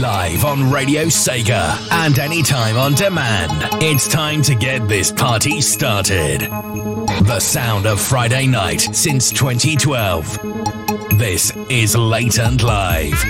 Live on Radio Sega and anytime on demand. It's time to get this party started. The sound of Friday night since 2012. This is Late and Live.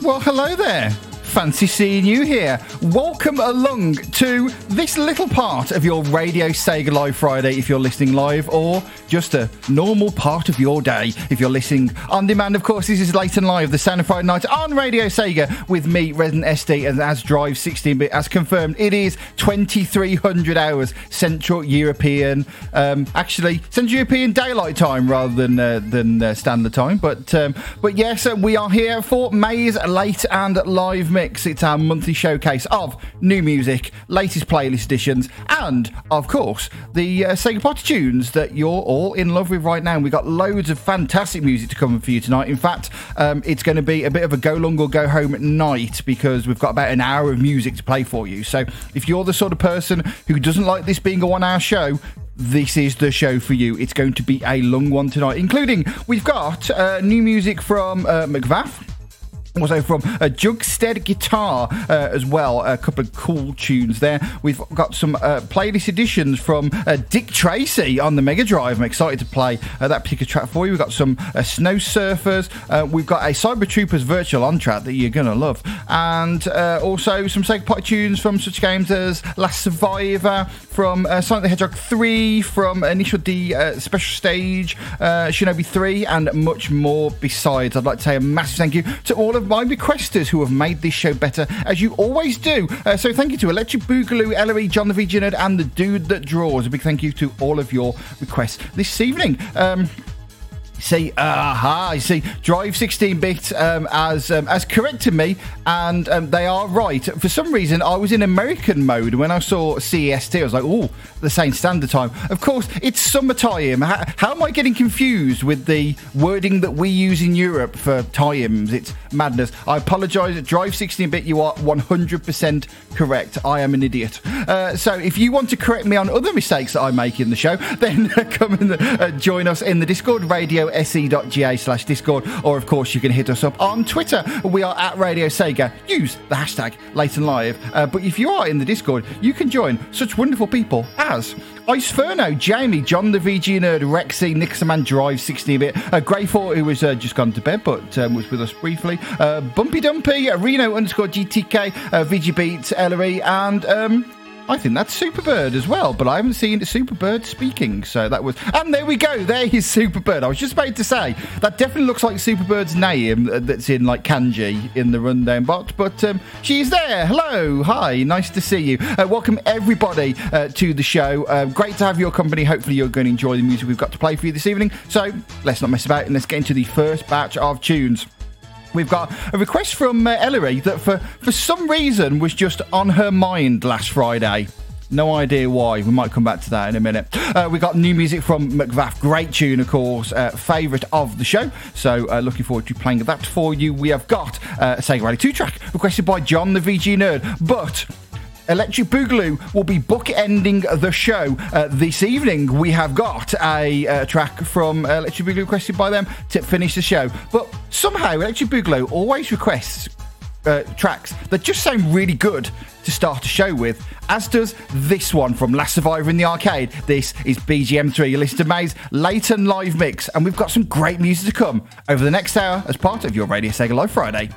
Well, hello there. Fancy seeing you here. Welcome along to this little part of your Radio Sega Live Friday if you're listening live, or just a normal part of your day if you're listening on demand. Of course, this is late and live, the Sound of Friday night on Radio Sega with me, Resident SD, and as Drive 16 bit. As confirmed, it is 2300 hours Central European, um, actually Central European Daylight Time rather than uh, than uh, Standard Time. But um, but yes, uh, we are here for May's late and live mix. It's our monthly showcase of new music, latest playlist additions, and of course the uh, Sega Party tunes that you're all in love with right now. We've got loads of fantastic music to come for you tonight. In fact, um, it's going to be a bit of a go long or go home at night because we've got about an hour of music to play for you. So if you're the sort of person who doesn't like this being a one hour show, this is the show for you. It's going to be a long one tonight, including we've got uh, new music from uh, MkVaff. Also from a Jugstead guitar uh, as well, a couple of cool tunes there. We've got some uh, playlist additions from uh, Dick Tracy on the Mega Drive. I'm excited to play uh, that particular track for you. We've got some uh, Snow Surfers. Uh, we've got a Cyber Troopers virtual on track that you're gonna love, and also some Sega Party tunes from such games as Last Survivor, from Sonic the Hedgehog 3, from Initial D Special Stage, Shinobi 3, and much more. Besides, I'd like to say a massive thank you to all of of my requesters who have made this show better, as you always do. Uh, so thank you to Electric Boogaloo, Ellery, John the Nerd, and the Dude That Draws. A big thank you to all of your requests this evening. Um, See, aha! You see, Drive 16-bit um, as um, as corrected me, and um, they are right. For some reason, I was in American mode when I saw CEST. I was like, "Oh, the same standard time." Of course, it's summertime. How, how am I getting confused with the wording that we use in Europe for times? It's madness. I apologise. Drive 16-bit, you are 100% correct. I am an idiot. Uh, so, if you want to correct me on other mistakes that I make in the show, then come and uh, join us in the Discord radio se.ga slash Discord, or of course you can hit us up on Twitter. We are at Radio Sega. Use the hashtag late and live. Uh, but if you are in the Discord, you can join such wonderful people as Iceferno, Jamie, John the VG Nerd, Rexy, Nixaman Drive 60 bit, uh, Greyfort, who was uh, just gone to bed but um, was with us briefly, uh, Bumpy Dumpy, uh, Reno underscore GTK, uh, VG Beats, Ellery, and um, I think that's Superbird as well, but I haven't seen Superbird speaking. So that was. And there we go. There is Superbird. I was just about to say that definitely looks like Superbird's name uh, that's in like kanji in the rundown bot, but um, she's there. Hello. Hi. Nice to see you. Uh, welcome everybody uh, to the show. Uh, great to have your company. Hopefully, you're going to enjoy the music we've got to play for you this evening. So let's not mess about and let's get into the first batch of tunes. We've got a request from uh, Ellery that for, for some reason was just on her mind last Friday. No idea why. We might come back to that in a minute. Uh, we got new music from MkVaff. Great tune, of course. Uh, Favourite of the show. So uh, looking forward to playing that for you. We have got uh, a Sega Rally 2 track requested by John the VG Nerd. But Electric Boogaloo will be bookending the show uh, this evening. We have got a uh, track from Electric Boogaloo requested by them to finish the show. But somehow, Electric Boogaloo always requests uh, tracks that just sound really good to start a show with, as does this one from Last Survivor in the arcade. This is BGM3. You listen to May's and live mix, and we've got some great music to come over the next hour as part of your Radio Sega Live Friday.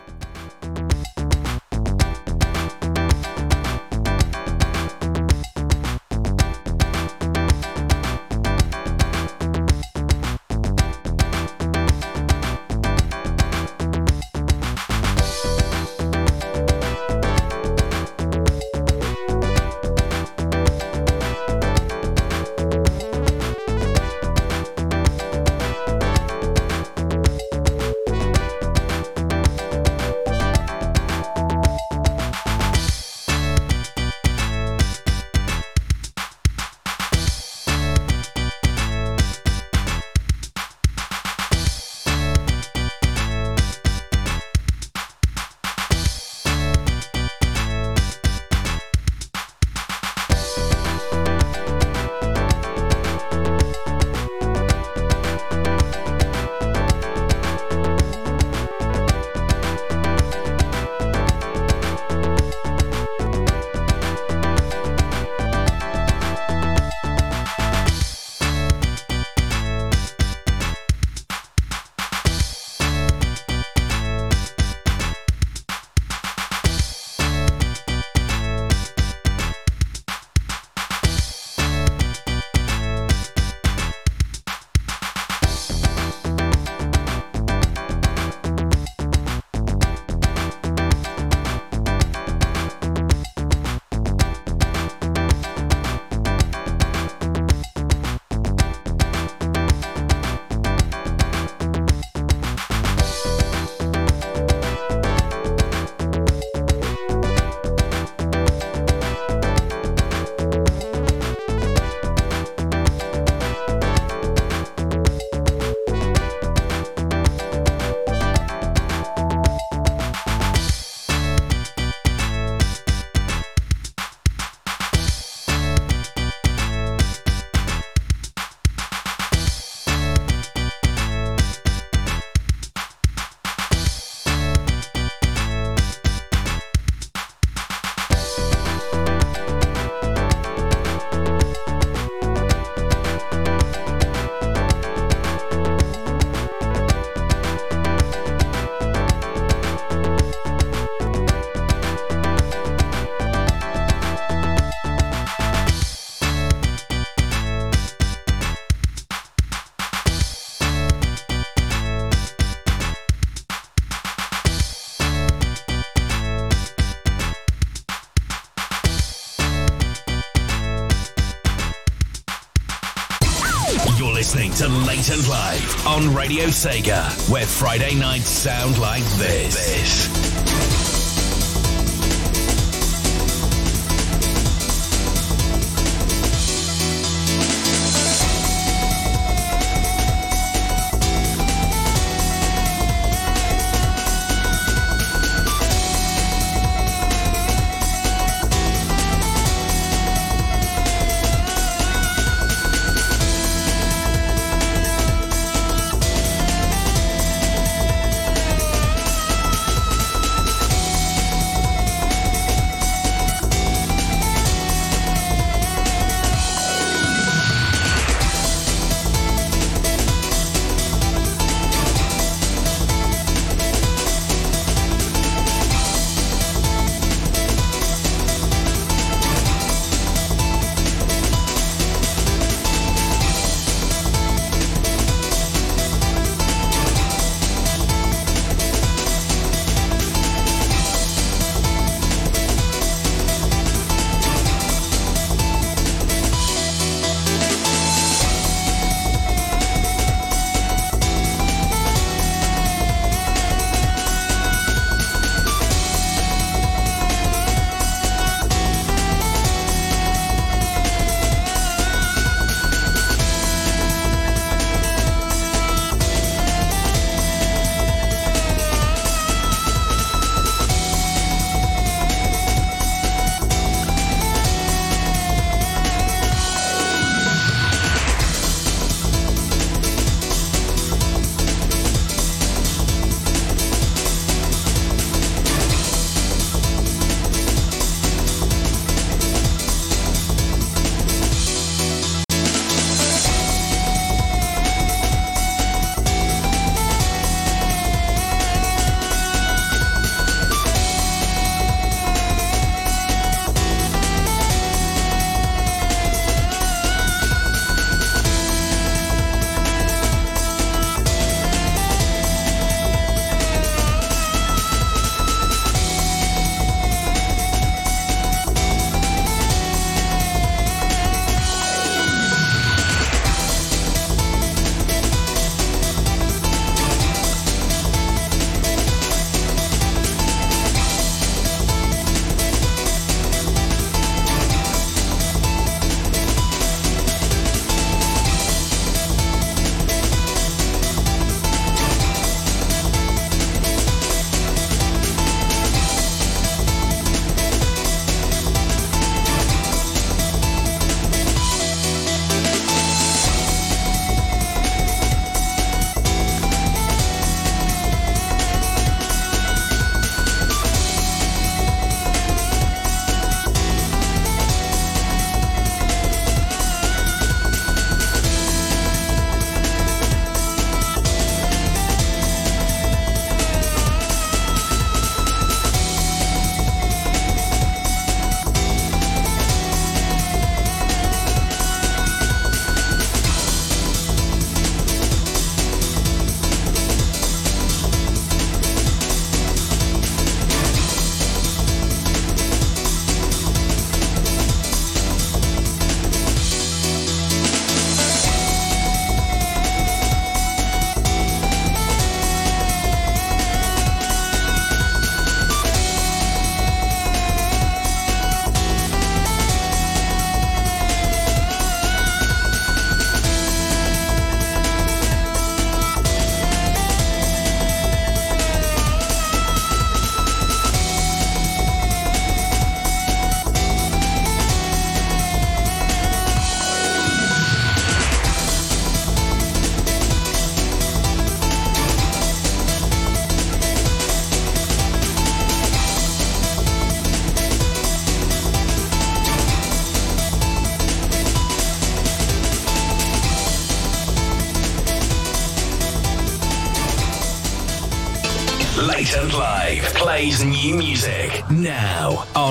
Radio Sega, where Friday nights sound like this. this.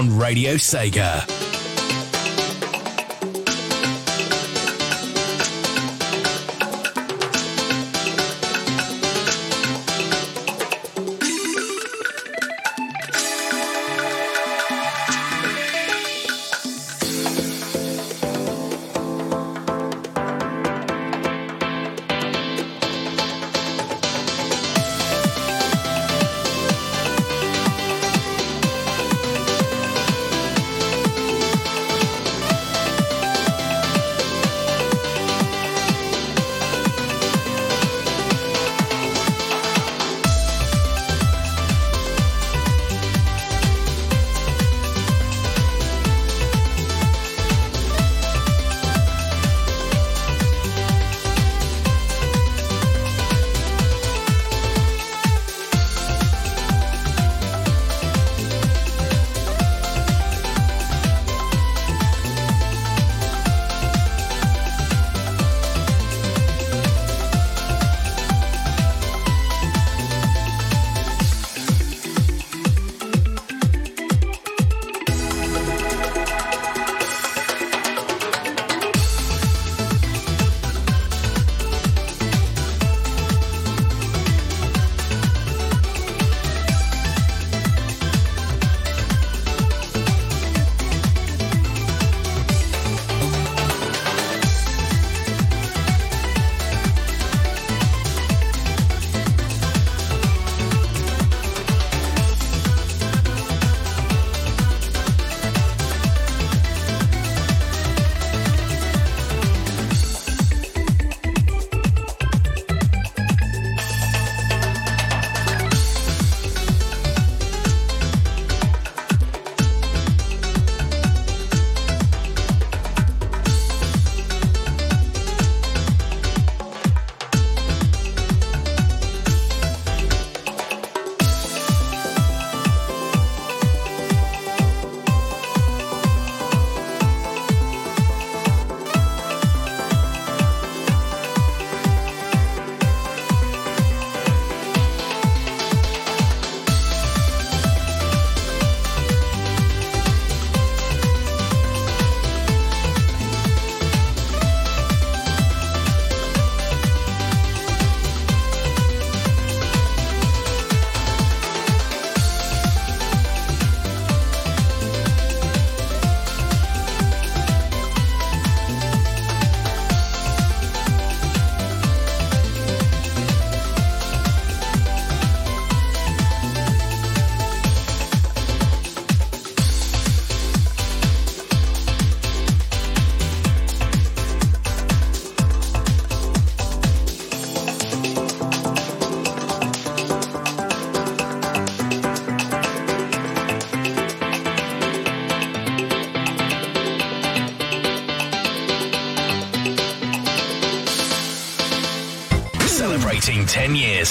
On Radio Sega.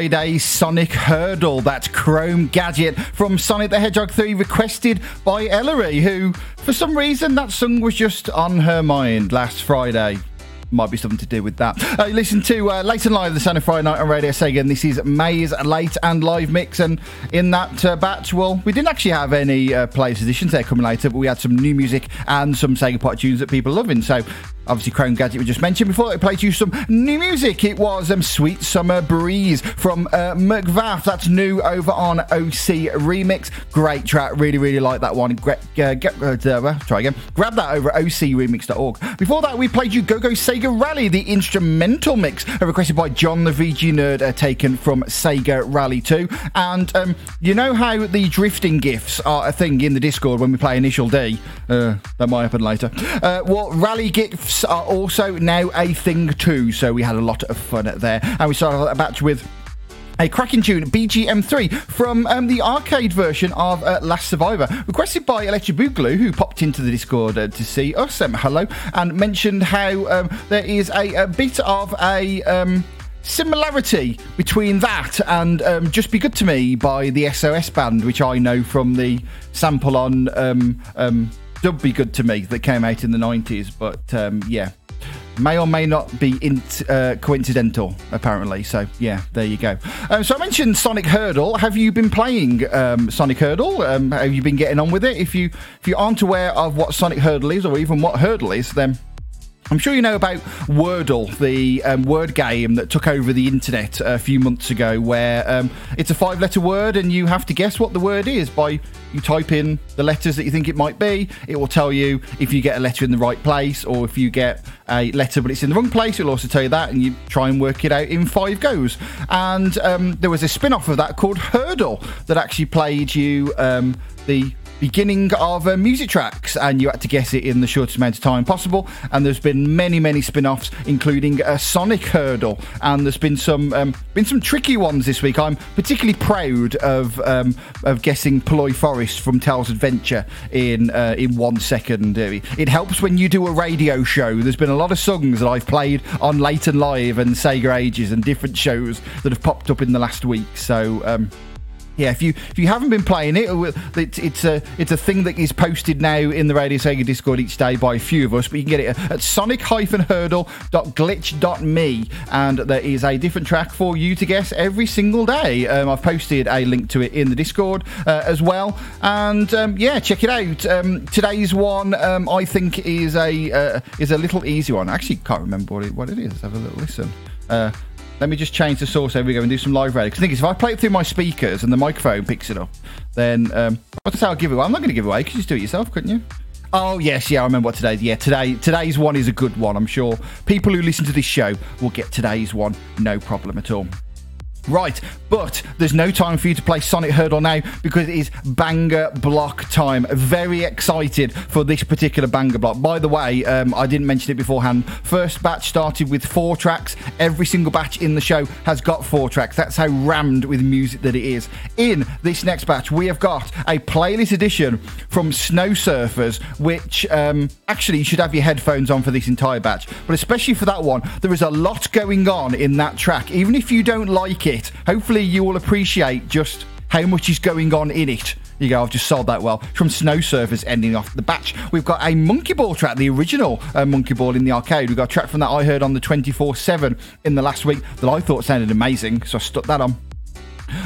Friday Sonic Heardle, that Chrome gadget from Sonic the Hedgehog 3, requested by Ellery, who, for some reason, that song was just on her mind last Friday might be something to do with that. Uh, listen to uh, Late and Live, the Sonic Friday Night on Radio Sega, and this is May's Late and Live mix. And in that uh, batch, well, we didn't actually have any uh, players there coming later, but we had some new music and some Sega Pot tunes that people are loving. So obviously Chrome Gadget we just mentioned. Before I played you some new music, it was um, Sweet Summer Breeze from uh, MkVaff. That's new over on OC Remix. Great track. Really, really like that one. Gra- uh, get, uh, uh, try again. Grab that over at ocremix.org. Before that, we played you Go Go Sega Rally, the instrumental mix uh, requested by John the VG Nerd, uh, taken from Sega Rally 2. And um, you know how the drifting gifts are a thing in the Discord when we play Initial D? That might happen later. well, Rally gifts are also now a thing too, so we had a lot of fun there. And we started a batch with a cracking tune, BGM3, from um, the arcade version of uh, Last Survivor, requested by Electric Boogaloo, who popped into the Discord uh, to see us. Um, hello, and mentioned how um, there is a, a, bit of a. Um, similarity between that and um, Just Be Good to Me by the SOS band, which I know from the sample on Dub Be Good to Me that came out in the 90s. But um, yeah, may or may not be in, uh, coincidental, apparently. So yeah, there you go. Um, so I mentioned Sonic Heardle. Have you been playing um, Sonic Heardle? Um, have you been getting on with it? If you if you aren't aware of what Sonic Heardle is, or even what Heardle is, then I'm sure you know about Wordle, the um, word game that took over the internet a few months ago, where um, it's a five letter word and you have to guess what the word is by you type in the letters that you think it might be. It will tell you if you get a letter in the right place or if you get a letter but it's in the wrong place. It'll also tell you that and you try and work it out in five goes. And um, there was a spin off of that called Heardle that actually played you um, the beginning of uh, music tracks, and you had to guess it in the shortest amount of time possible. And there's been many, many spin-offs, including a Sonic Heardle, and there's been some um, been some tricky ones this week. I'm particularly proud of um, of guessing Poloy Forest from Tails Adventure in uh, in one second. It helps when you do a radio show. There's been a lot of songs that I've played on Late and Live and Sega Ages and different shows that have popped up in the last week. So. Um, yeah, if you if you haven't been playing it, it's, it's a it's a thing that is posted now in the Radio Sega Discord each day by a few of us. But you can get it at sonic-hurdle.glitch.me, and there is a different track for you to guess every single day. Um, I've posted a link to it in the Discord uh, as well, and um, yeah, check it out. Um, today's one um, I think is a uh, is a little easy one. I actually can't remember what it, what it is. Have a little listen. Uh, Let me just change the source over we go and do some live. Because the thing is, if I play it through my speakers and the microphone picks it up, then um, what's how I'll give it away? I'm not going to give it away you just do it yourself, couldn't you? Oh yes, yeah, I remember what today's. Yeah, today today's one is a good one. I'm sure people who listen to this show will get today's one, no problem at all. Right, but there's no time for you to play Sonic Heardle now because it is banger block time. Very excited for this particular banger block. By the way, um, I didn't mention it beforehand. First batch started with four tracks. Every single batch in the show has got four tracks. That's how rammed with music that it is. In this next batch, we have got a playlist edition from Snow Surfers, which um, actually you should have your headphones on for this entire batch. But especially for that one, there is a lot going on in that track. Even if you don't like it, it. Hopefully, you will appreciate just how much is going on in it. You go, I've just sold that well. From Snow Surfers ending off the batch. We've got a Monkey Ball track, the original uh, Monkey Ball in the arcade. We've got a track from that I heard on the 24 7 in the last week that I thought sounded amazing, so I stuck that on.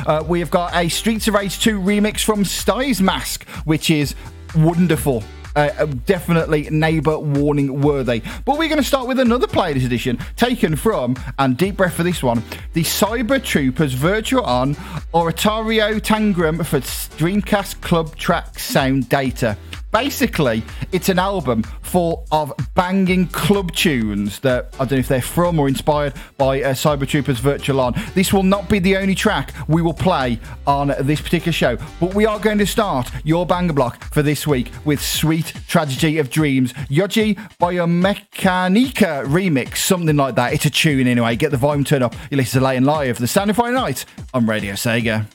Uh, we have got a Streets of Rage 2 remix from Styes Mask, which is wonderful. Uh, uh, definitely neighbour warning worthy. But we're going to start with another Players Edition taken from, and deep breath for this one, the Cyber Troopers Virtual On Oratorio Tangram for Dreamcast Club Track Sound Data basically it's an album full of banging club tunes that I don't know if they're from or inspired by uh, Cyber Troopers Virtual On. This will not be the only track we will play on this particular show, but we are going to start your banger block for this week with Sweet Tragedy of Dreams, Yoji Biomehanika remix, something like that. It's a tune anyway. Get the volume turned up. You listen to Late and Live, the Sound of Night on Radio Sega.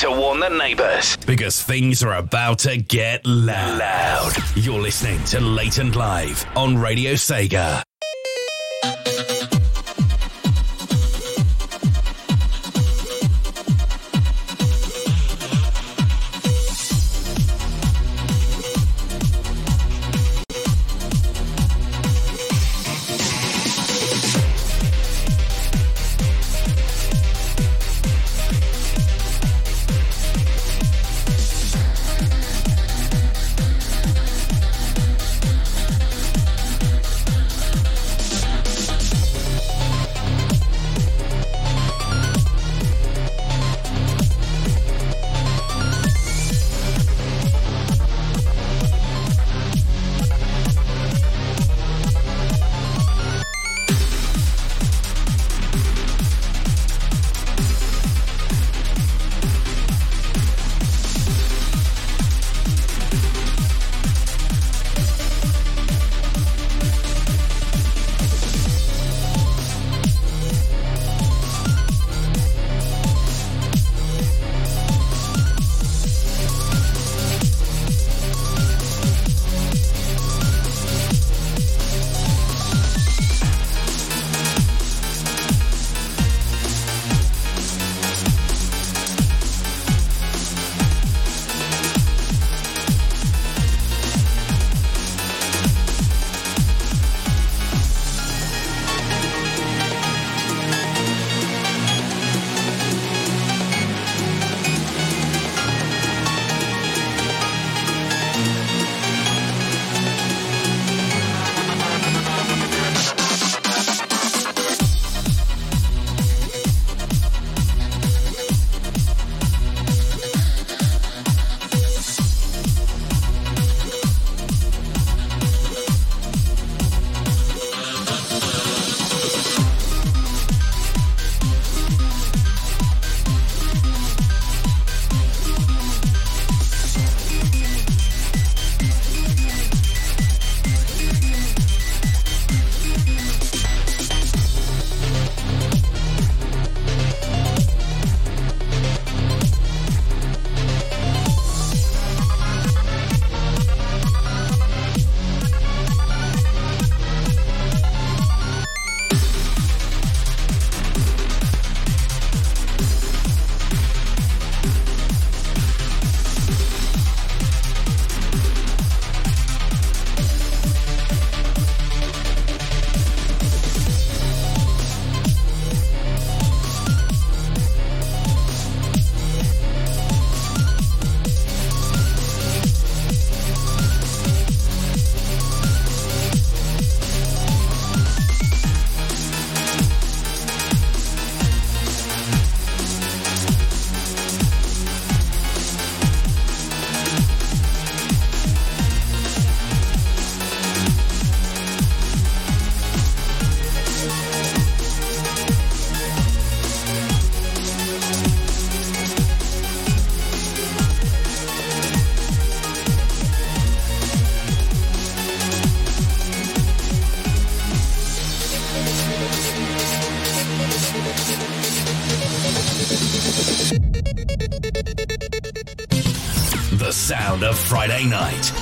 The neighbors because things are about to get loud. You're listening to Late and Live on Radio Sega.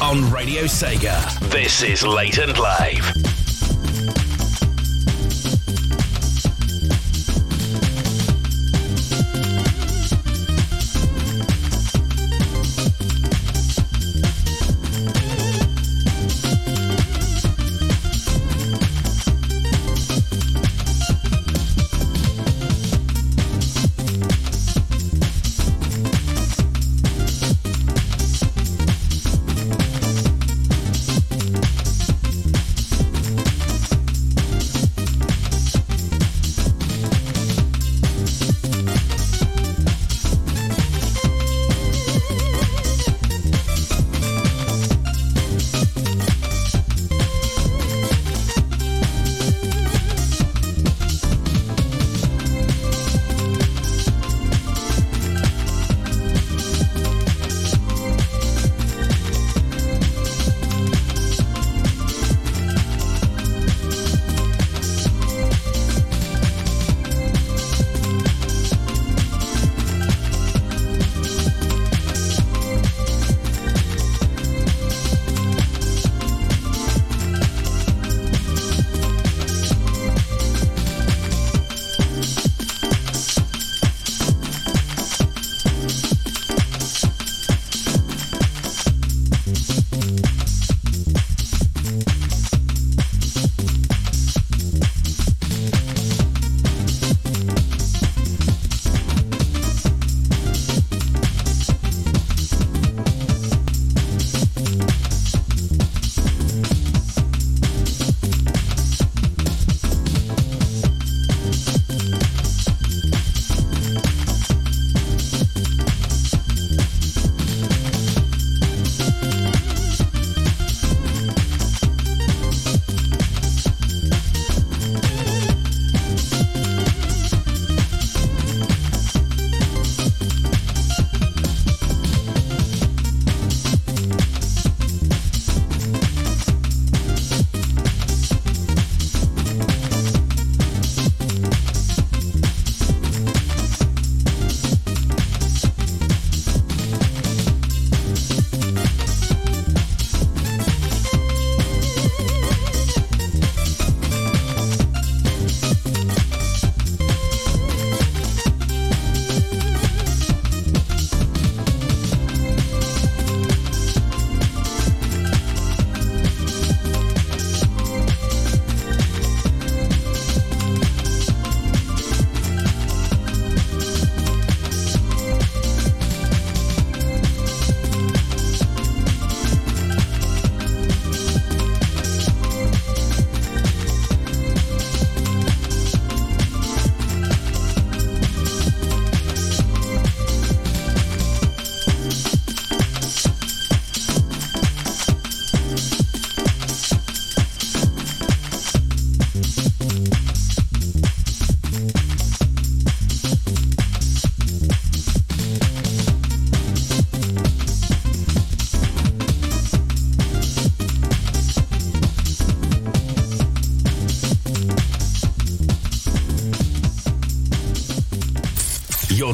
On Radio Sega. This is Late and Live.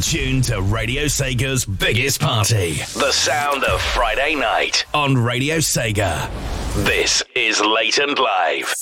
Tuned to Radio Sega's biggest party. The sound of Friday night on Radio Sega. This is Late and Live.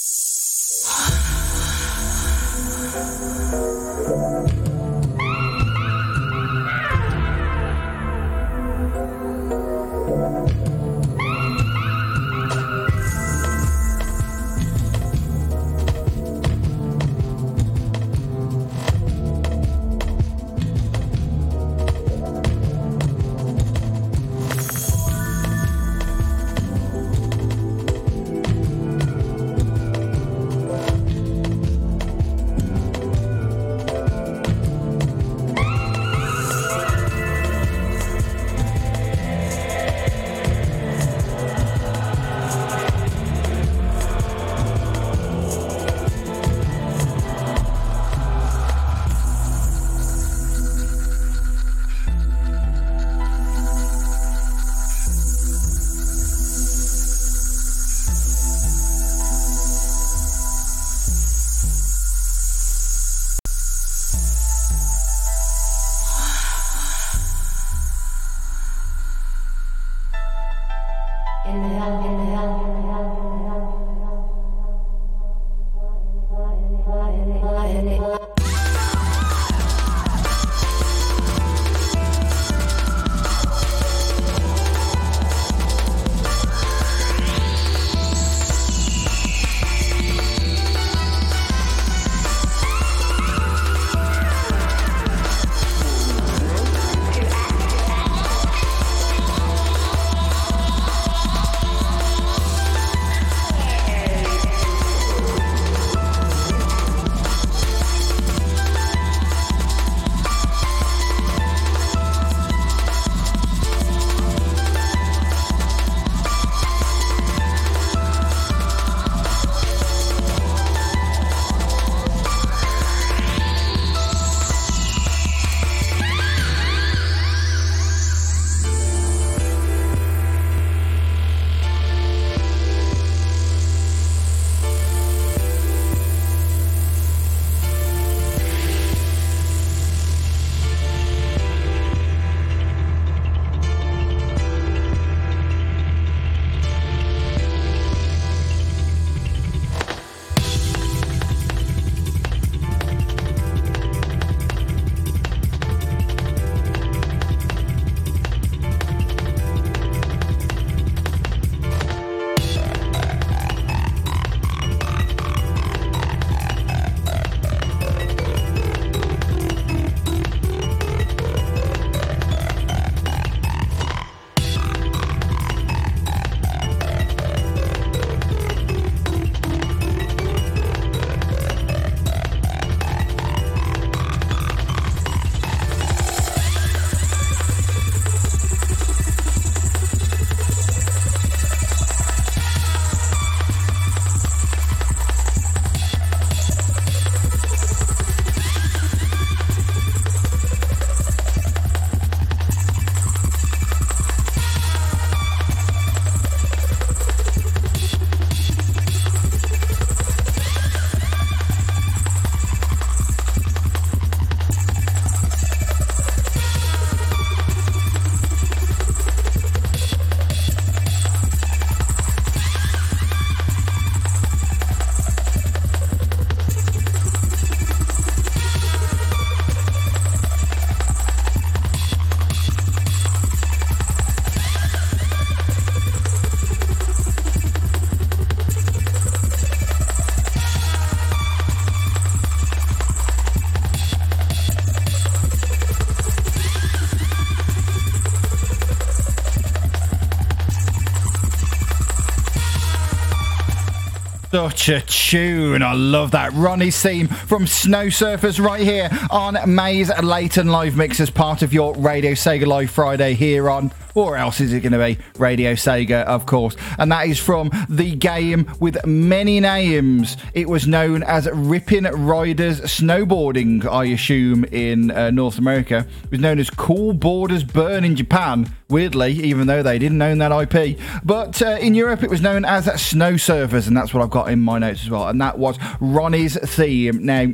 Such a tune. I love that. Ronnie's theme from Snow Surfers right here on May's Late and Live Mix as part of your Radio Sega Live Friday here on or else is it going to be Radio Sega, of course? And that is from the game with many names. It was known as Rippin' Riders Snowboarding, I assume, in uh, North America. It was known as Cool Boarders Burn in Japan, weirdly, even though they didn't own that IP. But uh, in Europe, it was known as Snow Surfers, and that's what I've got in my notes as well. And that was Ronnie's theme. Now,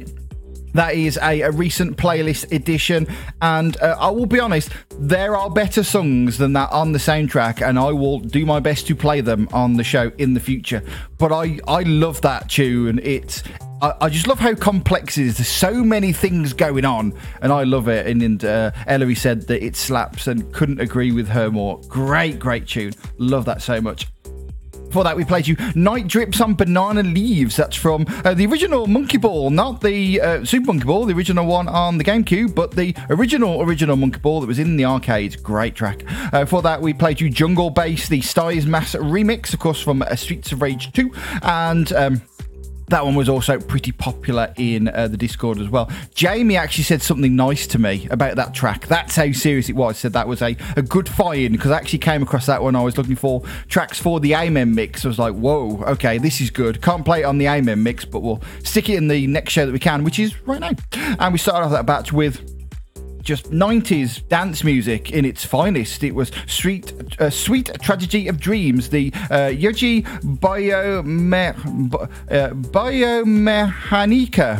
That is a, a, recent playlist edition, and uh, I will be honest, there are better songs than that on the soundtrack, and I will do my best to play them on the show in the future. But I, I love that tune. It's I, I just love how complex it is. There's so many things going on, and I love it. And, and uh, Ellery said that it slaps, and couldn't agree with her more. Great, great tune. Love that so much. For that, we played you Night Drips on Banana Leaves. That's from uh, the original Monkey Ball, not the uh, Super Monkey Ball, the original one on the GameCube, but the original, original Monkey Ball that was in the arcades. Great track. Uh, for that, we played you Jungle Bass, the Styes Mass remix, of course, from uh, Streets of Rage 2. And. Um, that one was also pretty popular in uh, the Discord as well. Jamie actually said something nice to me about that track. That's how serious it was. Said that was a, a good find because I actually came across that when I was looking for tracks for the Amen mix. I was like, whoa, okay, this is good. Can't play it on the Amen mix, but we'll stick it in the next show that we can, which is right now. And we started off that batch with just 90s dance music in its finest. It was Sweet, uh, Sweet Tragedy of Dreams, the uh, Yoji Biome- uh,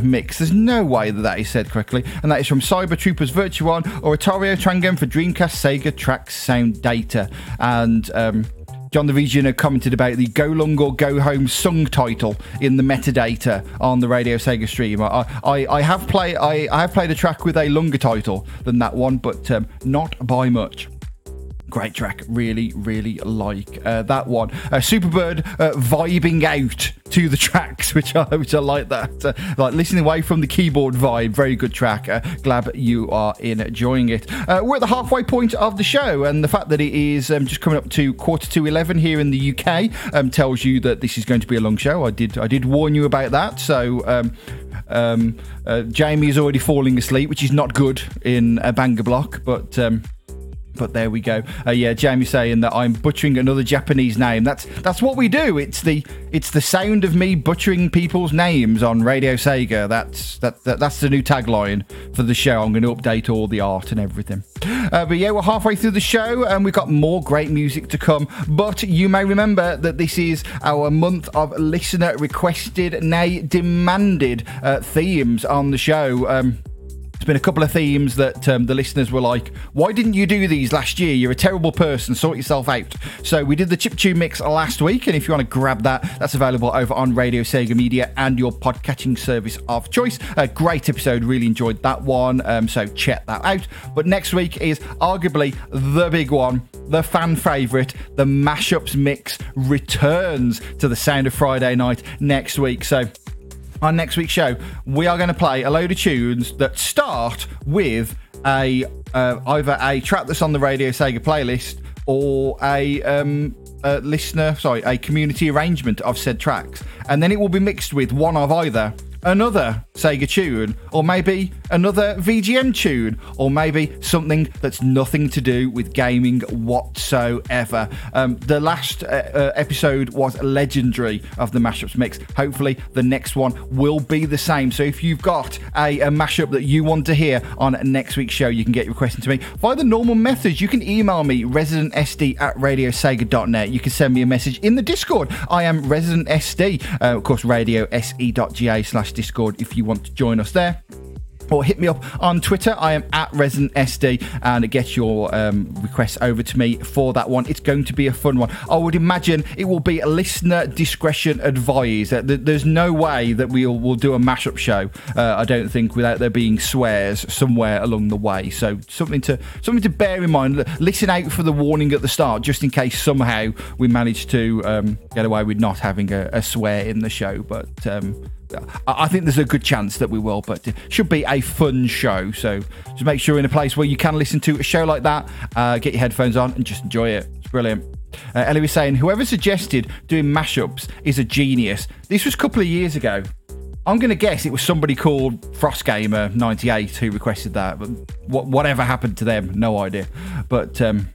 mix. There's no way that that is said correctly. And that is from Cyber Troopers Virtual-On or Oratorio Tangram for Dreamcast Sega Track Sound Data. And um, John the Region commented about the Go Long or Go Home song title in the metadata on the Radio Sega stream. I, I, I have played I, I have played a track with a longer title than that one, but um, not by much. Great track, really, really like uh, that one. Uh, Superbird uh, vibing out to the tracks, which I which I like that. Uh, like listening away from the keyboard vibe, very good track. Uh, glad you are enjoying it. Uh, we're at the halfway point of the show, and the fact that it is um, just coming up to quarter to eleven here in the UK um, tells you that this is going to be a long show. I did I did warn you about that, so. Um, um, Jamie is already falling asleep, which is not good in a banger block, but um, but there we go. Uh, yeah, Jamie saying that I'm butchering another Japanese name. That's that's what we do. It's the it's the sound of me butchering people's names on Radio Sega. That's that, that that's the new tagline for the show. I'm going to update all the art and everything. Uh, but yeah, we're halfway through the show and we've got more great music to come. But you may remember that this is our month of listener requested, nay demanded uh, themes on the show. Um, there's been a couple of themes that um, the listeners were like, why didn't you do these last year? You're a terrible person. Sort yourself out. So we did the chip tune mix last week. And if you want to grab that, that's available over on Radio Sega Media and your podcatching service of choice. A great episode. Really enjoyed that one. Um, so check that out. But next week is arguably the big one, the fan favourite. The mashups mix returns to the sound of Friday night next week. So on next week's show, we are going to play a load of tunes that start with a uh, either a track that's on the Radio Sega playlist or a um, a listener, sorry, a community arrangement of said tracks, and then it will be mixed with one of either another Sega tune, or maybe another VGM tune, or maybe something that's nothing to do with gaming whatsoever. Um, the last uh, uh, episode was legendary of the mashups mix. Hopefully, the next one will be the same. So, if you've got a, a mashup that you want to hear on next week's show, you can get your question to me via the normal methods. You can email me residentsd at radiosega.net. You can send me a message in the Discord. I am residentsd, uh, of course, radiose.ga slash Discord if you want to join us there or hit me up on Twitter. I am at Resident SD and get your um, requests over to me for that one. It's going to be a fun one. I would imagine it will be a listener discretion advised. There's no way that we'll, we'll do a mashup show, uh, I don't think, without there being swears somewhere along the way. So something to something to bear in mind. Listen out for the warning at the start, just in case somehow we manage to um, get away with not having a, a, swear in the show. But um, I think there's a good chance that we will, but it should be a fun show. So just make sure you're in a place where you can listen to a show like that, uh, get your headphones on, and just enjoy it. It's brilliant. Uh, Ellie was saying, whoever suggested doing mashups is a genius. This was a couple of years ago. I'm going to guess it was somebody called FrostGamer98 who requested that. But whatever happened to them, no idea. But um,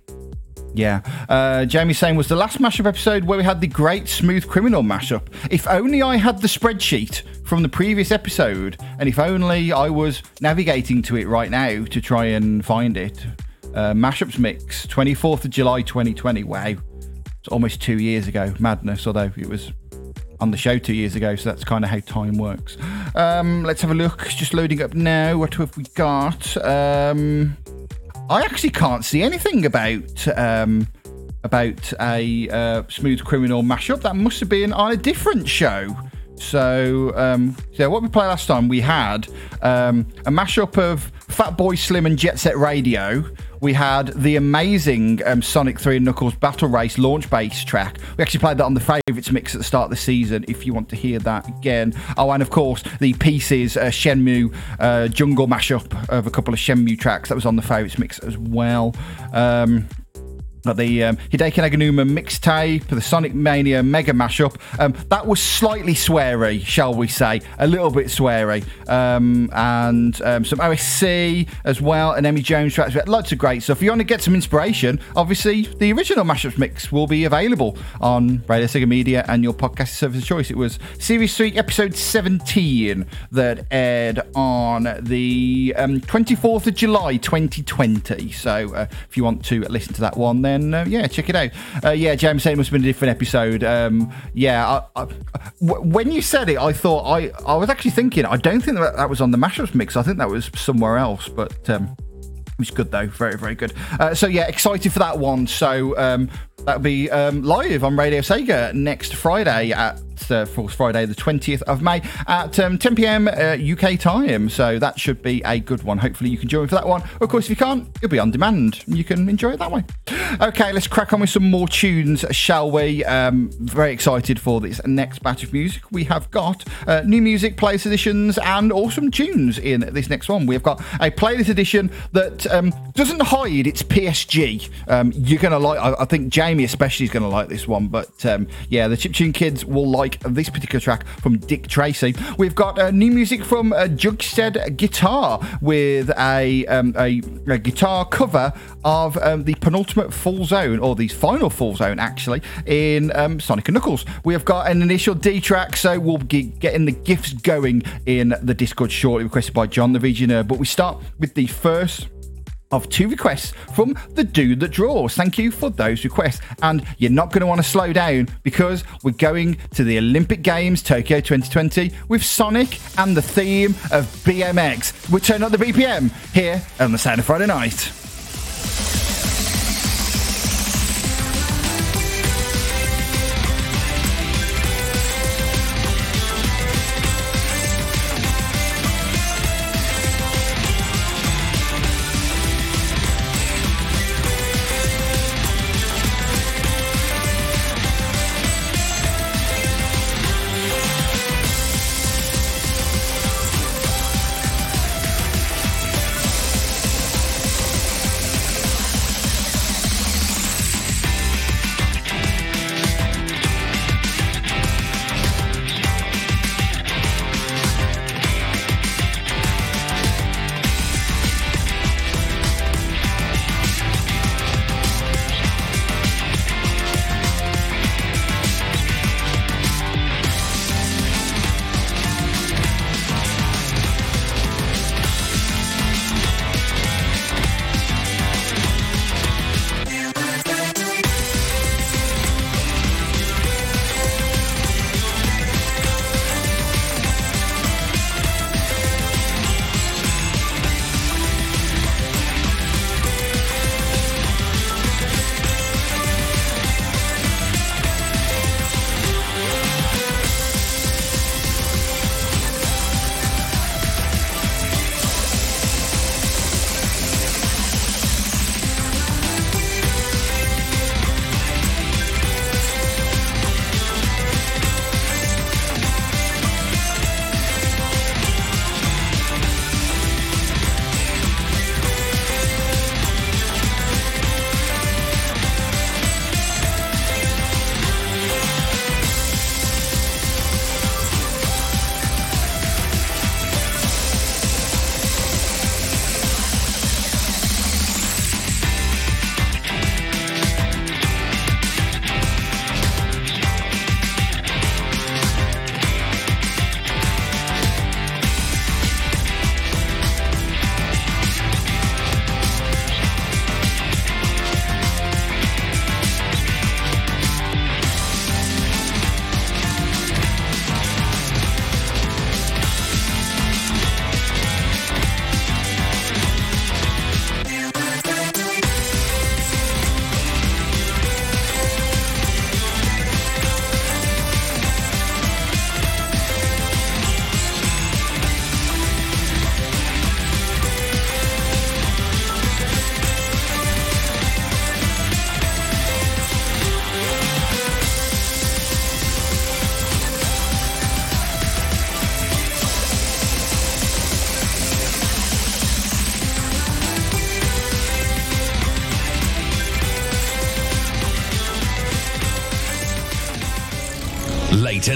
yeah. Uh, saying was the last mashup episode where we had the great smooth criminal mashup. If only I had the spreadsheet from the previous episode, and if only I was navigating to it right now to try and find it. Uh, mashups mix, 24th of July 2020. Wow. It's almost two years ago. Madness, although it was on the show two years ago, so that's kind of how time works. Um, let's have a look. Just loading up now. What have we got? Um, I actually can't see anything about um, about a uh, smooth criminal mashup. That must have been on a different show. So, um, so what we played last time, we had um, a mashup of Fat Boy Slim and Jet Set Radio. We had the amazing um, Sonic 3 and Knuckles Battle Race launch base track. We actually played that on the favourites mix at the start of the season if you want to hear that again. Oh, and of course, the Pieces uh, Shenmue uh, jungle mashup of a couple of Shenmue tracks that was on the favourites mix as well. Um, the um, Hideki Naganuma mixtape, the Sonic Mania mega mashup. Um, that was slightly sweary, shall we say, a little bit sweary, um, and um, some OSC as well, and Emmy Jones tracks. Lots of great stuff. If you want to get some inspiration, obviously the original mashups mix will be available on Radio Sega Media and your podcast service of choice. It was Series Three, Episode 17 that aired on the 24th um, of July, 2020. So uh, if you want to listen to that one, then then uh, yeah, check it out. Uh, yeah, James said it must have been a different episode. Um, yeah, I, I, w- when you said it, I thought I I was actually thinking I don't think that that was on the mashups mix. I think that was somewhere else, but. Um, it was good though, very very good. Uh, so yeah, excited for that one. So um, that'll be um, live on Radio Sega next Friday at uh, Friday, the 20th of May at um, 10 pm uh, UK time. So that should be a good one. Hopefully, you can join for that one. Of course, if you can't, it'll be on demand. You can enjoy it that way. Okay, let's crack on with some more tunes, shall we? Um, very excited for this next batch of music. We have got uh, new music, playlist editions, and awesome tunes in this next one. We've got a playlist edition that um, doesn't hide its PSG. Um, you're to like, I, I, think Jamie especially is going to like this one, but um, yeah, the Chiptune kids will like this particular track from Dick Tracy. We've got uh, new music from uh, Jugstead Guitar with a, um, a, a, guitar cover of um, the penultimate full zone, or the final full zone actually, in um, Sonic and Knuckles. We have got an initial D track, so we'll be getting the gifts going in the Discord shortly, requested by John the VG But we start with the first of two requests from the dude that draws. Thank you for those requests. And you're not going to want to slow down because we're going to the Olympic Games Tokyo 2020 with Sonic and the theme of BMX. We turn up the BPM here on the of Friday Night.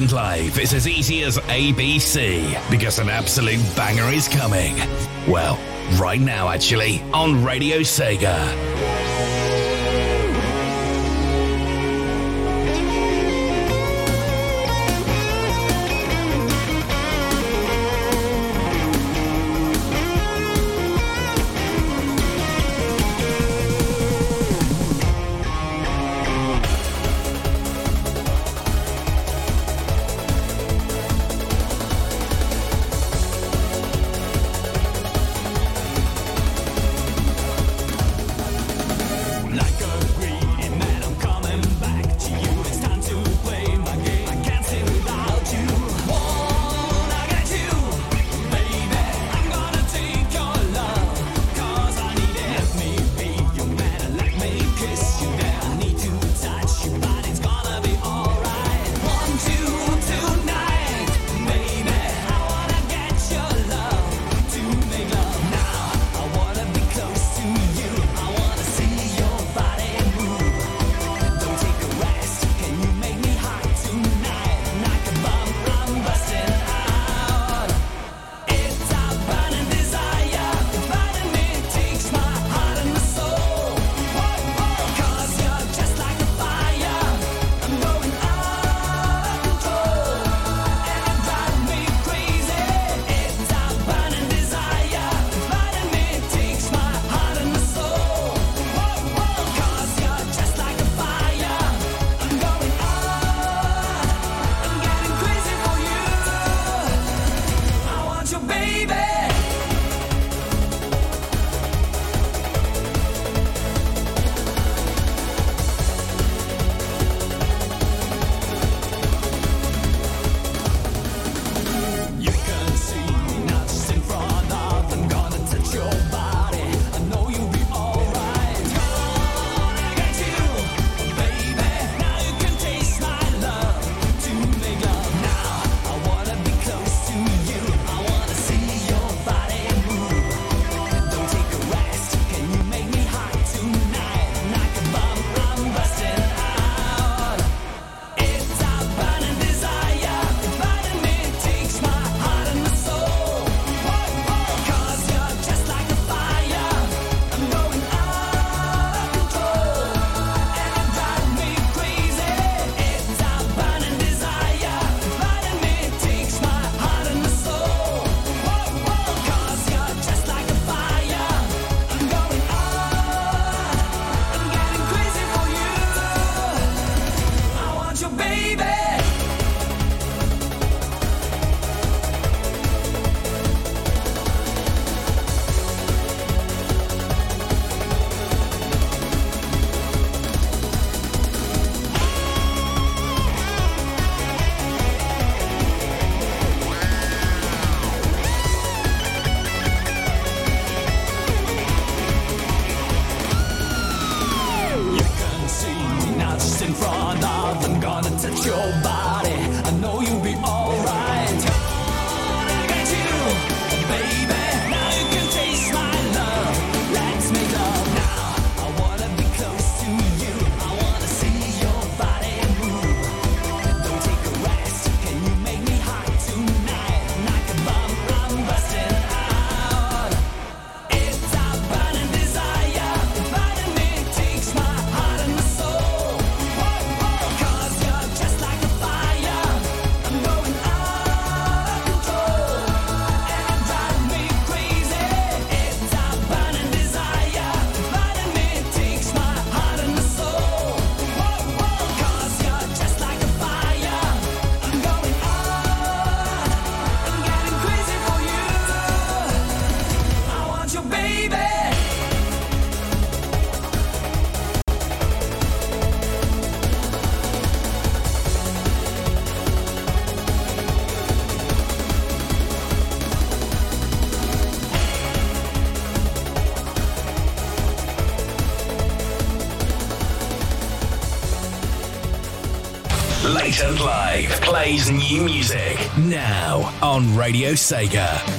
Live is as easy as ABC because an absolute banger is coming. Well, right now, actually, on Radio Sega. Plays new music now on Radio Sega.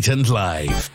Late and Live.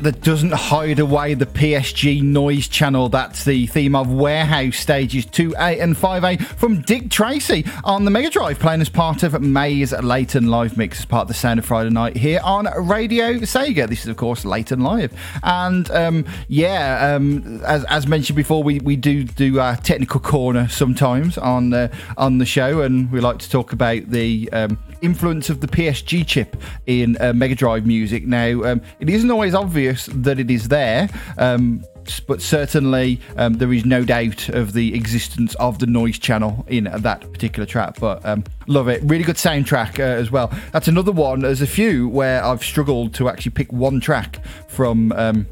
That doesn't hide away the PSG noise channel. That's the theme of Warehouse stages 2A and 5A from Dick Tracy on the Mega Drive, playing as part of May's Late and Live Mix as part of the Sound of Friday Night here on Radio Sega. This is, of course, Late and Live. And um, yeah, um, as, as, mentioned before, we, we do do our technical corner sometimes on, on the show, and we like to talk about the. Um, influence of the PSG chip in uh, Mega Drive music. Now, um, it isn't always obvious that it is there. Um, but certainly um, there is no doubt of the existence of the noise channel in that particular track. But um, love it, really good soundtrack uh, as well. That's another one. There's a few where I've struggled to actually pick one track from um,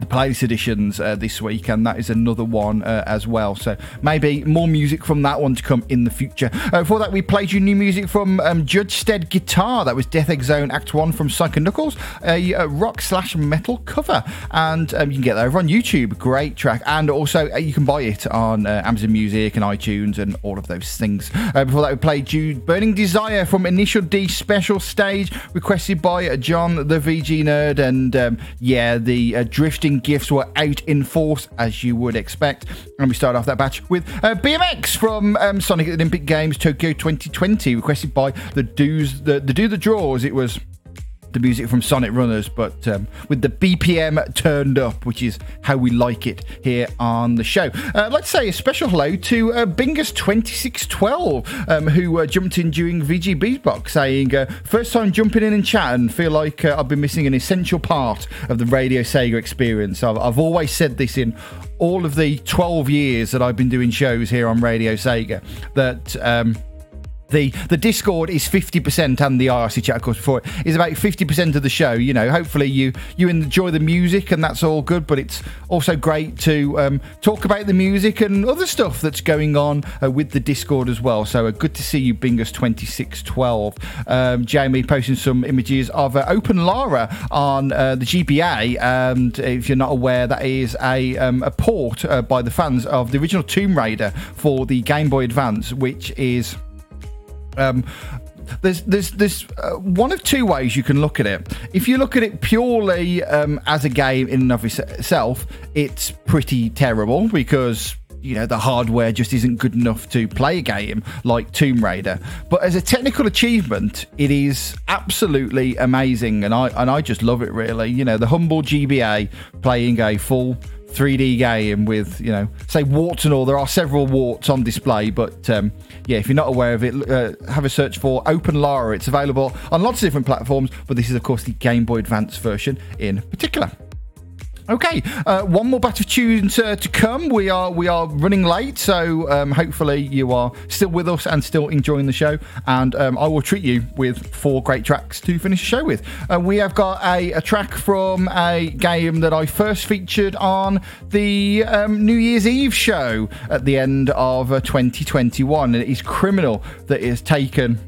the playlist editions uh, this week, and that is another one uh, as well. So maybe more music from that one to come in the future. Uh, before that, we played you new music from um, Judge Stead Guitar. That was Death Egg Zone Act One from Psycho Knuckles, a, a rock slash metal cover, and um, you can get that over on YouTube. Great track, and also uh, you can buy it on uh, Amazon Music and iTunes and all of those things. Uh, before that, we played you Burning Desire from Initial D Special Stage, requested by John the VG Nerd, and um, yeah, the drifting gifts were out in force, as you would expect. And we start off that batch with uh, BMX from um, Sonic Olympic Games Tokyo 2020, requested by the Do's, the, the Do the Draws. It was the music from Sonic Runners, but um, with the BPM turned up, which is how we like it here on the show. Uh, to say a special hello to uh, Bingus2612, um, who uh, jumped in during VGB's box, saying, uh, First time jumping in and chatting, feel like uh, I've been missing an essential part of the Radio Sega experience. I've, I've always said this in all of the 12 years that I've been doing shows here on Radio Sega that. Um, the the Discord is fifty percent, and the IRC chat, of course, before it is about fifty percent of the show. You know, hopefully you you enjoy the music, and that's all good. But it's also great to um, talk about the music and other stuff that's going on uh, with the Discord as well. So uh, good to see you, Bingus twenty six twelve. Um, Jamie posting some images of uh, Open Lara on uh, the GBA, and if you're not aware, that is a um, a port uh, by the fans of the original Tomb Raider for the Game Boy Advance, which is um, there's there's there's uh, one of two ways you can look at it. If you look at it purely um, as a game in and of itself, it's pretty terrible because you know the hardware just isn't good enough to play a game like Tomb Raider. But as a technical achievement, it is absolutely amazing, and I and I just love it really. You know the humble GBA playing a full 3D game with, you know, say warts and all. There are several warts on display, but um, yeah, if you're not aware of it, uh, have a search for Open Lara. It's available on lots of different platforms, but this is, of course, the Game Boy Advance version in particular. Okay, uh, one more batch of tunes uh, to come. We are we are running late, so um, hopefully you are still with us and still enjoying the show. And um, I will treat you with four great tracks to finish the show with. Uh, we have got a, a, track from a game that I first featured on the um, New Year's Eve show at the end of uh, 2021, and it is criminal that it has taken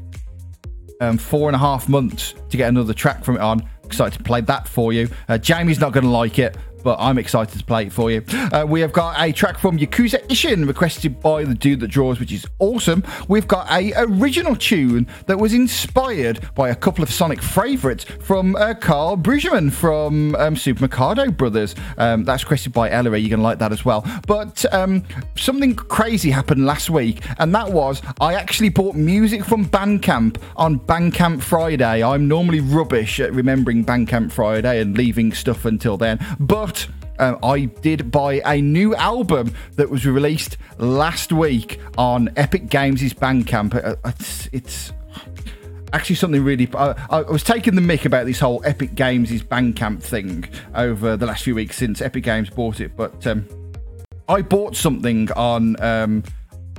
um, four and a half months to get another track from it on excited to play that for you. Uh, Jamie's not going to like it, but I'm excited to play it for you. Uh, we have got a track from Yakuza Ishin requested by the dude that draws, which is awesome. We've got a original tune that was inspired by a couple of Sonic favourites from uh, Karl Bridgman from um, Super Mikado Brothers. Um, that's requested by Ellery. You're going to like that as well. But um, something crazy happened last week, and that was I actually bought music from Bandcamp on Bandcamp Friday. I'm normally rubbish at remembering Bandcamp Friday and leaving stuff until then, but um, I did buy a new album that was released last week on Epic Games' Bandcamp. Uh, it's, it's actually something really. I, I, was taking the mick about this whole Epic Games' Bandcamp thing over the last few weeks since Epic Games bought it, but um, I bought something on um,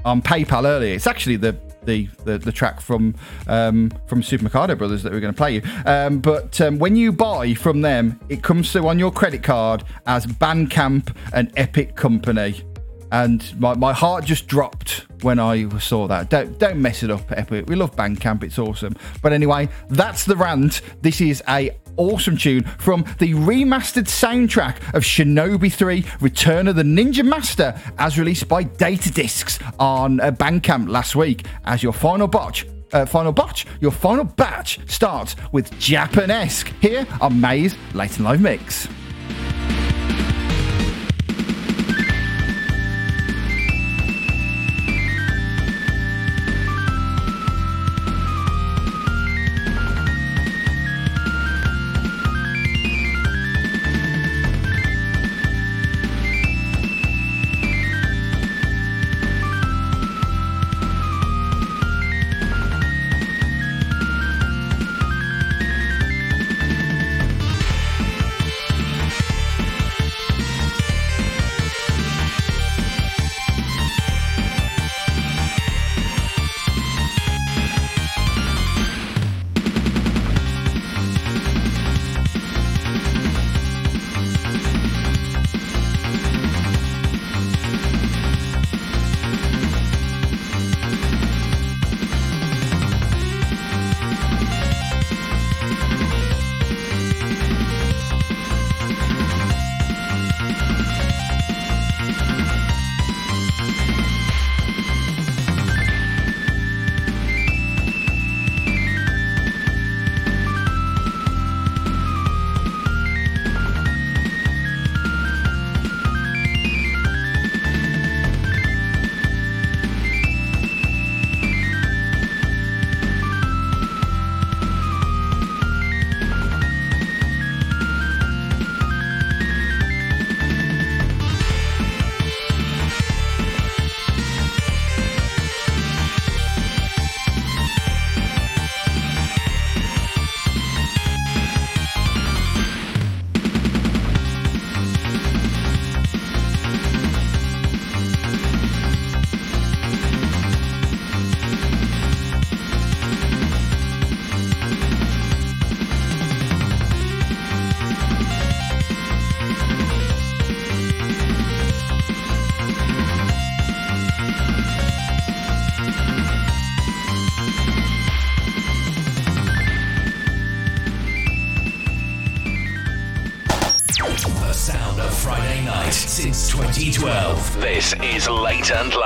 on PayPal earlier. It's actually the the, the, the track from um, from Super Mikado Brothers that we're going to play you. Um, but um, when you buy from them, it comes through on your credit card as Bandcamp, an Epic company. And my, my heart just dropped when I saw that. Don't don't mess it up, Epic. We love Bandcamp; it's awesome. But anyway, that's the rant. This is a awesome tune from the remastered soundtrack of Shinobi 3 Return of the Ninja Master, as released by Datadiscs on uh, Bandcamp last week. As your final botch, uh, final batch, your final batch starts with Japanesque here on May's Late and Live Mix. And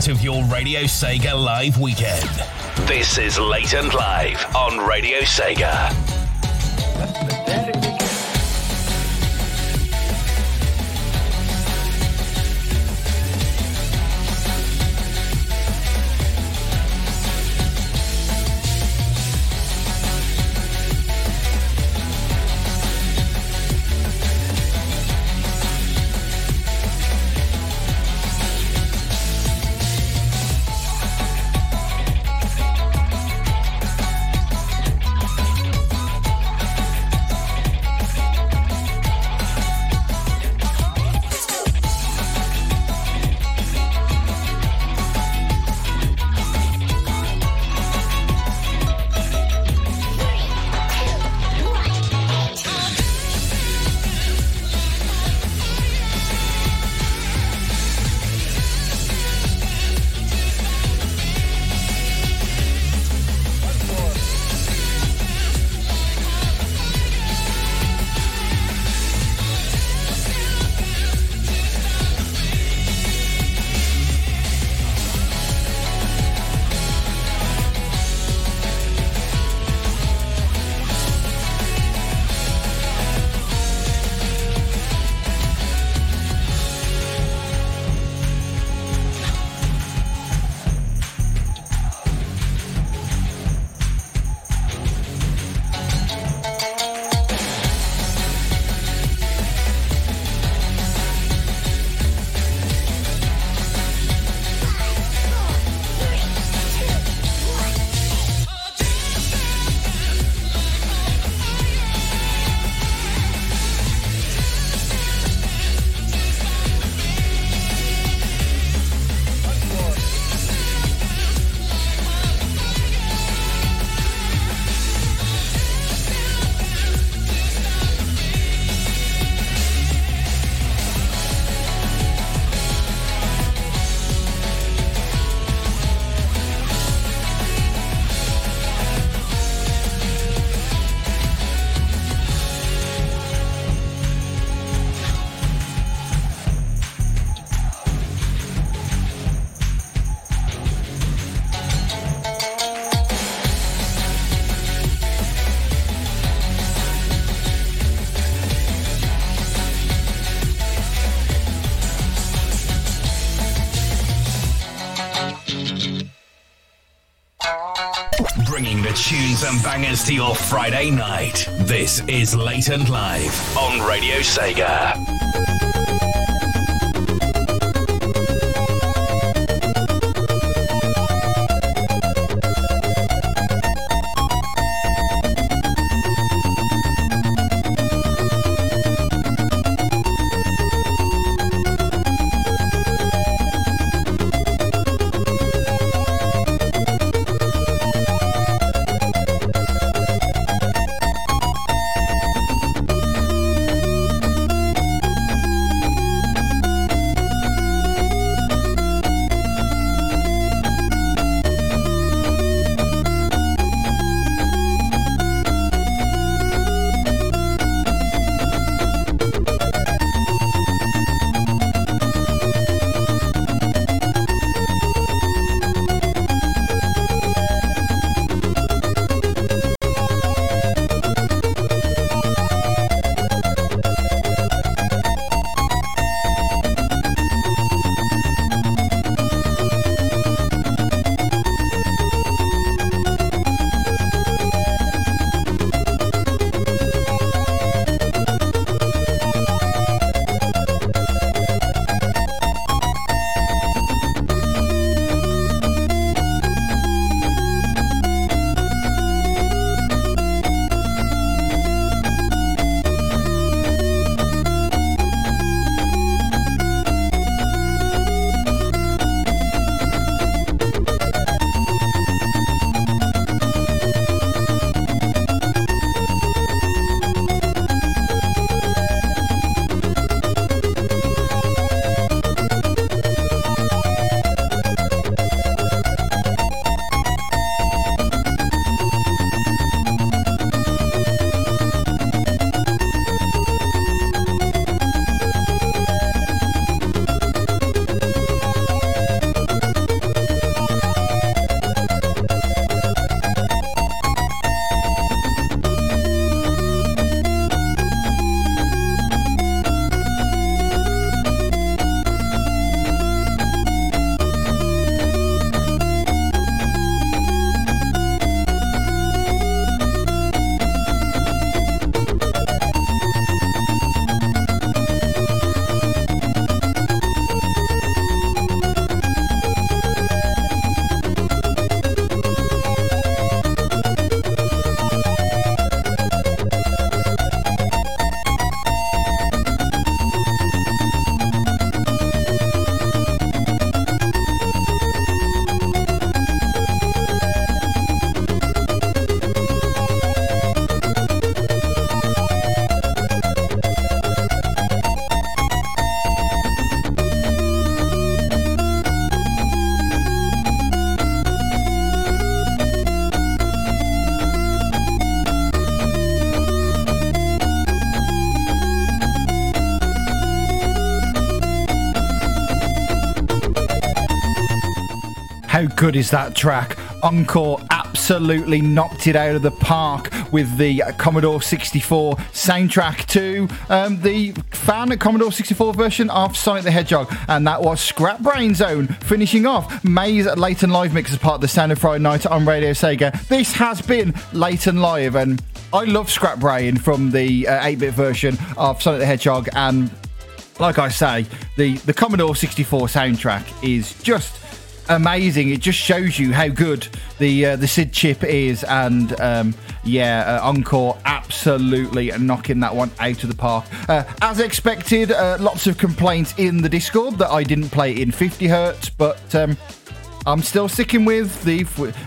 part of your Radio Sega Live weekend. This is Late and Live on Radio Sega. Bangers to your Friday night. This is Late and Live on Radio Sega. Good is that track? Encore absolutely knocked it out of the park with the Commodore 64 soundtrack to um, the fan Commodore 64 version of Sonic the Hedgehog, and that was Scrap Brain Zone finishing off May's Late and Live mix as part of the Sound of Friday Night on Radio Sega. This has been Late and Live, and I love Scrap Brain from the 8 uh, bit version of Sonic the Hedgehog, and like I say, the, the Commodore 64 soundtrack is just amazing. It just shows you how good the uh, the SID chip is, and um, yeah, uh, Encore absolutely knocking that one out of the park. Uh, as expected, uh, lots of complaints in the Discord that I didn't play in 50 hertz, but um, I'm still sticking with the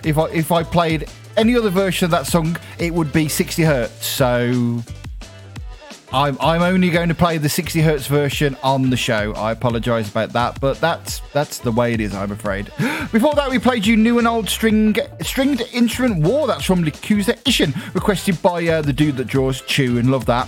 if I, if I played any other version of that song, it would be 60 hertz. So I'm, I'm only going to play the 60 hertz version on the show. I apologise about that, but that's that's the way it is, I'm afraid. Before that, we played you new and old string stringed instrument war. That's from Yakuza Ishin, requested by uh, the dude that draws Chew, and love that.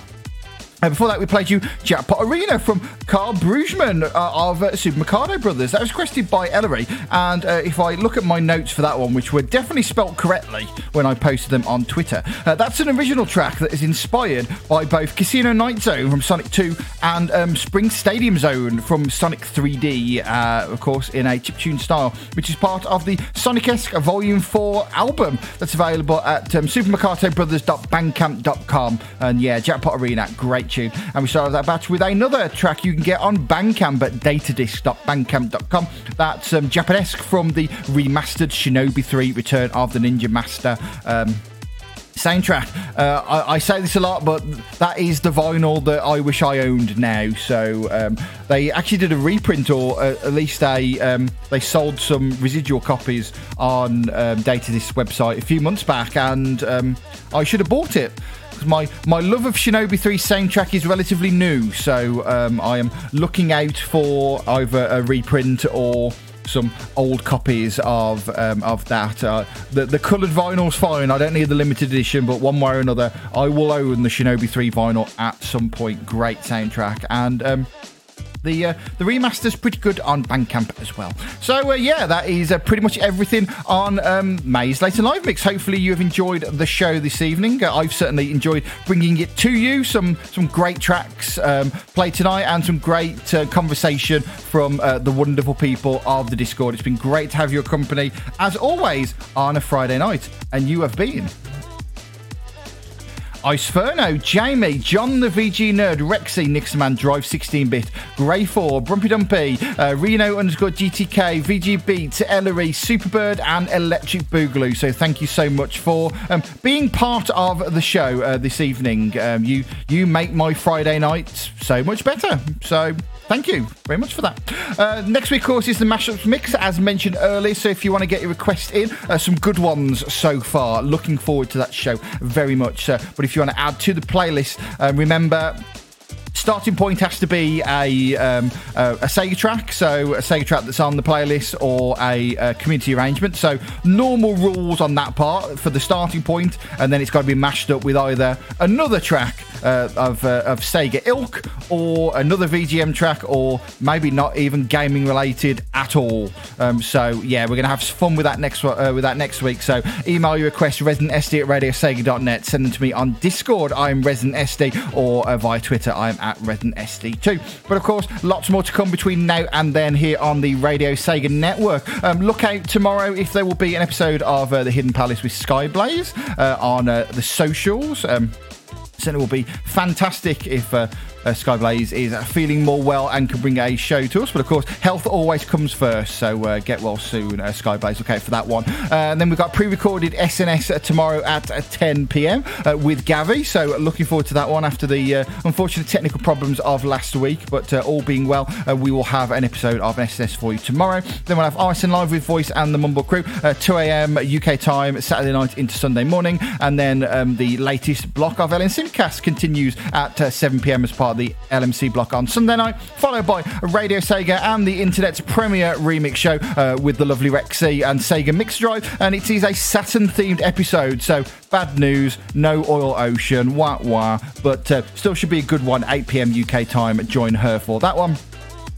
Before that, we played you Jackpot Arena from Carl Brugman uh, of uh, Super Mikado Brothers. That was requested by Ellery. And uh, if I look at my notes for that one, which were definitely spelt correctly when I posted them on Twitter, uh, that's an original track that is inspired by both Casino Night Zone from Sonic 2 and um, Spring Stadium Zone from Sonic 3D, uh, of course, in a chiptune style, which is part of the Sonic Esque Volume 4 album that's available at um, supermikatobrothers.bandcamp.com. And yeah, Jackpot Arena, great tune. And we started that batch with another track you can get on Bandcamp at datadisc.bandcamp.com. That's um, Japanesque from the remastered Shinobi 3 Return of the Ninja Master. Um, soundtrack. Uh, I, I, say this a lot, but that is the vinyl that I wish I owned now. So um, they actually did a reprint, or uh, at least they um, they sold some residual copies on um, Data Disc website a few months back, and um, I should have bought it my my love of Shinobi 3 soundtrack is relatively new, so um, I am looking out for either a reprint or some old copies of um, of that. Uh, the the coloured vinyl's fine. I don't need the limited edition, but one way or another, I will own the Shinobi 3 vinyl at some point. Great soundtrack, and um, the uh, the remaster's pretty good on Bandcamp as well. So uh, yeah, that is uh, pretty much everything on um, May's Late and Live Mix. Hopefully you have enjoyed the show this evening. Uh, I've certainly enjoyed bringing it to you. Some some great tracks um, played tonight and some great uh, conversation from uh, the wonderful people of the Discord. It's been great to have your company as always on a Friday night, and you have been Iceferno, Jamie, John the VG Nerd, Rexy, Nixman, Drive 16 bit, Grey4, Brumpy Dumpy, uh, Reno underscore GTK, VG Beats, Ellery, Superbird, and Electric Boogaloo. So thank you so much for um, being part of the show uh, this evening. Um, you you make my Friday night so much better. So Thank you very much for that. Uh, next week, of course, is the mashups mix, as mentioned earlier. So if you want to get your request in, uh, some good ones so far. Looking forward to that show very much. Uh, but if you want to add to the playlist, uh, remember starting point has to be a um, a, a, Sega track, so a Sega track that's on the playlist, or a, a, community arrangement. So normal rules on that part for the starting point, and then it's got to be mashed up with either another track uh, of uh, of Sega ilk, or another VGM track, or maybe not even gaming related at all. Um, so yeah, we're gonna have fun with that next uh, with that next week. So email your request residentsd at radiosega.net. Send them to me on Discord. I'm residentsd, or uh, via Twitter. I'm at Resident SD2. But of course, lots more to come between now and then here on the Radio Sega Network. Um, look out tomorrow if there will be an episode of uh, The Hidden Palace with Skyblaze uh, on uh, the socials. Um, certainly will be fantastic if uh, uh, Skyblaze is uh, feeling more well and can bring a show to us. But of course, health always comes first, so uh, get well soon, uh, Skyblaze. Okay, for that one. And then we've got pre-recorded SNS tomorrow at 10 p.m. with Gavi. So looking forward to that one after the unfortunate technical problems of last week. But all being well, we will have an episode of SNS for you tomorrow. Then we'll have Arson live with Voice and the Mumble Crew, 2 a.m. UK time, Saturday night into Sunday morning, and then um, the latest block of LN Simcast continues at 7 p.m. as part the LMC block on Sunday night, followed by Radio Sega and the internet's premier remix show uh, with the lovely Rexy and Sega Mix Drive. And it is a Saturn themed episode, so bad news, no oil ocean, wah wah, but uh, still should be a good one, 8 pm UK time. Join her for that one.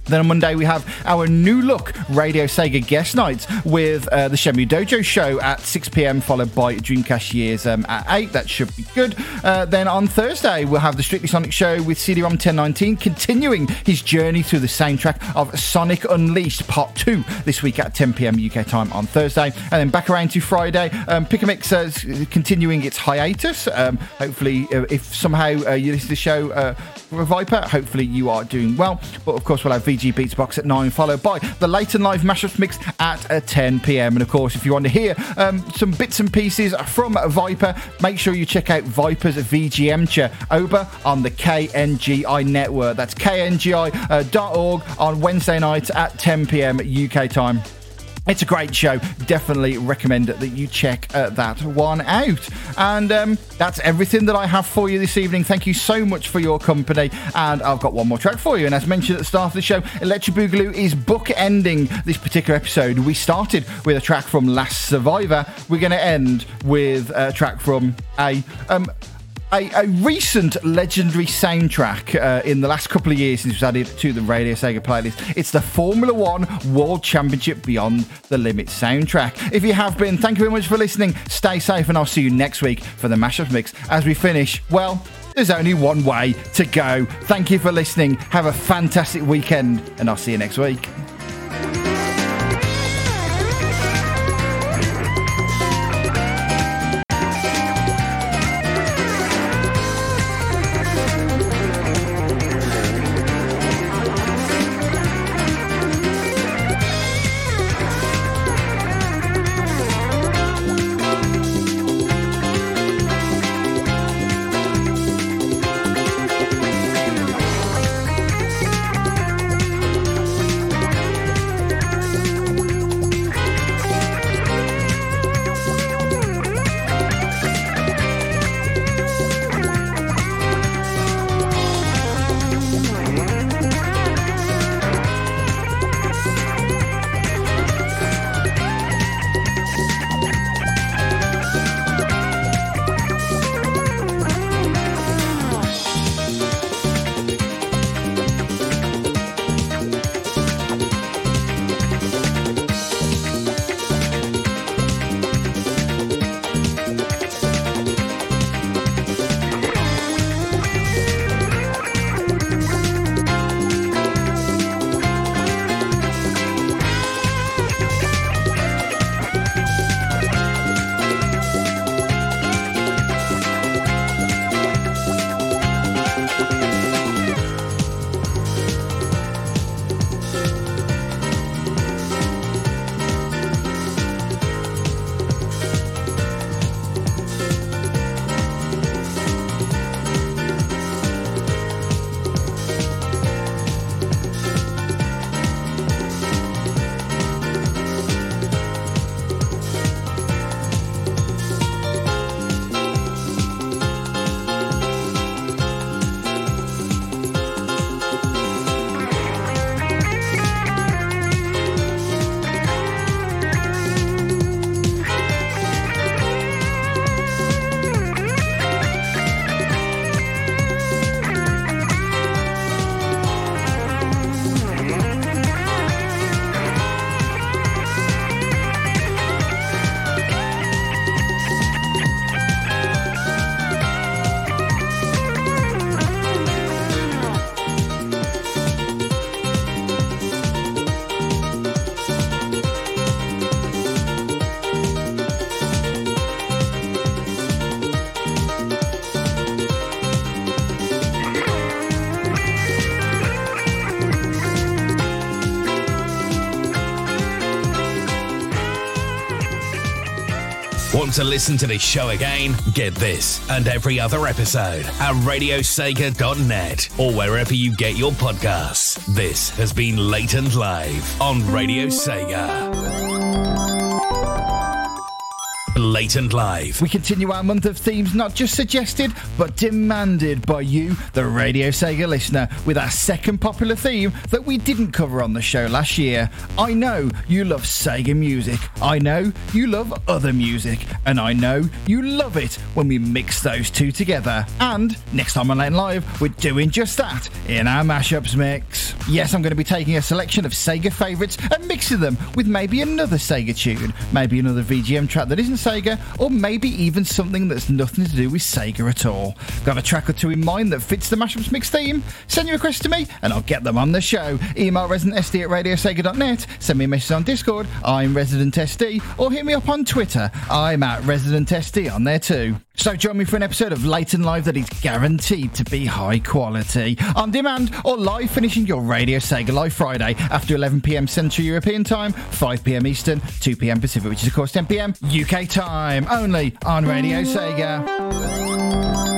Then on Monday, we have our new look Radio Sega guest nights with uh, the Shenmue Dojo show at 6 pm, followed by Dreamcast Years um, at 8. That should be good. Uh, then on Thursday, we'll have the Strictly Sonic show with CD-ROM 1019, continuing his journey through the soundtrack of Sonic Unleashed Part 2 this week at 10 pm UK time on Thursday. And then back around to Friday, um, Mix uh, continuing its hiatus. Um, hopefully, uh, if somehow uh, you listen to the show Viper, hopefully you are doing well. But of course, we'll have VG Beats Box at 9, followed by the late and live mashups mix at uh, 10 pm. And of course, if you want to hear um, some bits and pieces from Viper, make sure you check out Viper's VGM chair over on the KNGI network. That's kngi.org on Wednesday nights at 10 pm UK time. It's a great show. Definitely recommend that you check uh, that one out. And um, that's everything that I have for you this evening. Thank you so much for your company. And I've got one more track for you. And as mentioned at the start of the show, Electric Boogaloo is bookending this particular episode. We started with a track from Last Survivor. We're going to end with a track from a. Um, a, a, recent legendary soundtrack uh, in the last couple of years since it was added to the Radio Sega playlist. It's the Formula One World Championship Beyond the Limit soundtrack. If you have been, thank you very much for listening. Stay safe, and I'll see you next week for the Mashup Mix as we finish. Well, there's only one way to go. Thank you for listening. Have a fantastic weekend, and I'll see you next week. To listen to this show again, get this and every other episode at radiosega.net or wherever you get your podcasts. This has been Late and Live on Radio Sega. Blatant Live. We continue our month of themes not just suggested, but demanded by you, the Radio Sega listener, with our second popular theme that we didn't cover on the show last year. I know you love Sega music. I know you love other music. And I know you love it when we mix those two together. And next time on Late Live, we're doing just that in our mashups mix. Yes, I'm going to be taking a selection of Sega favourites and mixing them with maybe another Sega tune, maybe another VGM track that isn't Sega, or maybe even something that's nothing to do with Sega at all. Got a track or two in mind that fits the Mashups Mix theme? Send your requests to me and I'll get them on the show. Email residentsd at radiosega.net, send me a message on Discord, I'm Resident SD, or hit me up on Twitter, I'm at Resident SD on there too. So join me for an episode of Late and Live that is guaranteed to be high quality, on demand or live finishing your Radio Sega Live Friday after 11pm Central European Time, 5pm Eastern, 2pm Pacific, which is of course 10pm UK time, only on Radio Sega.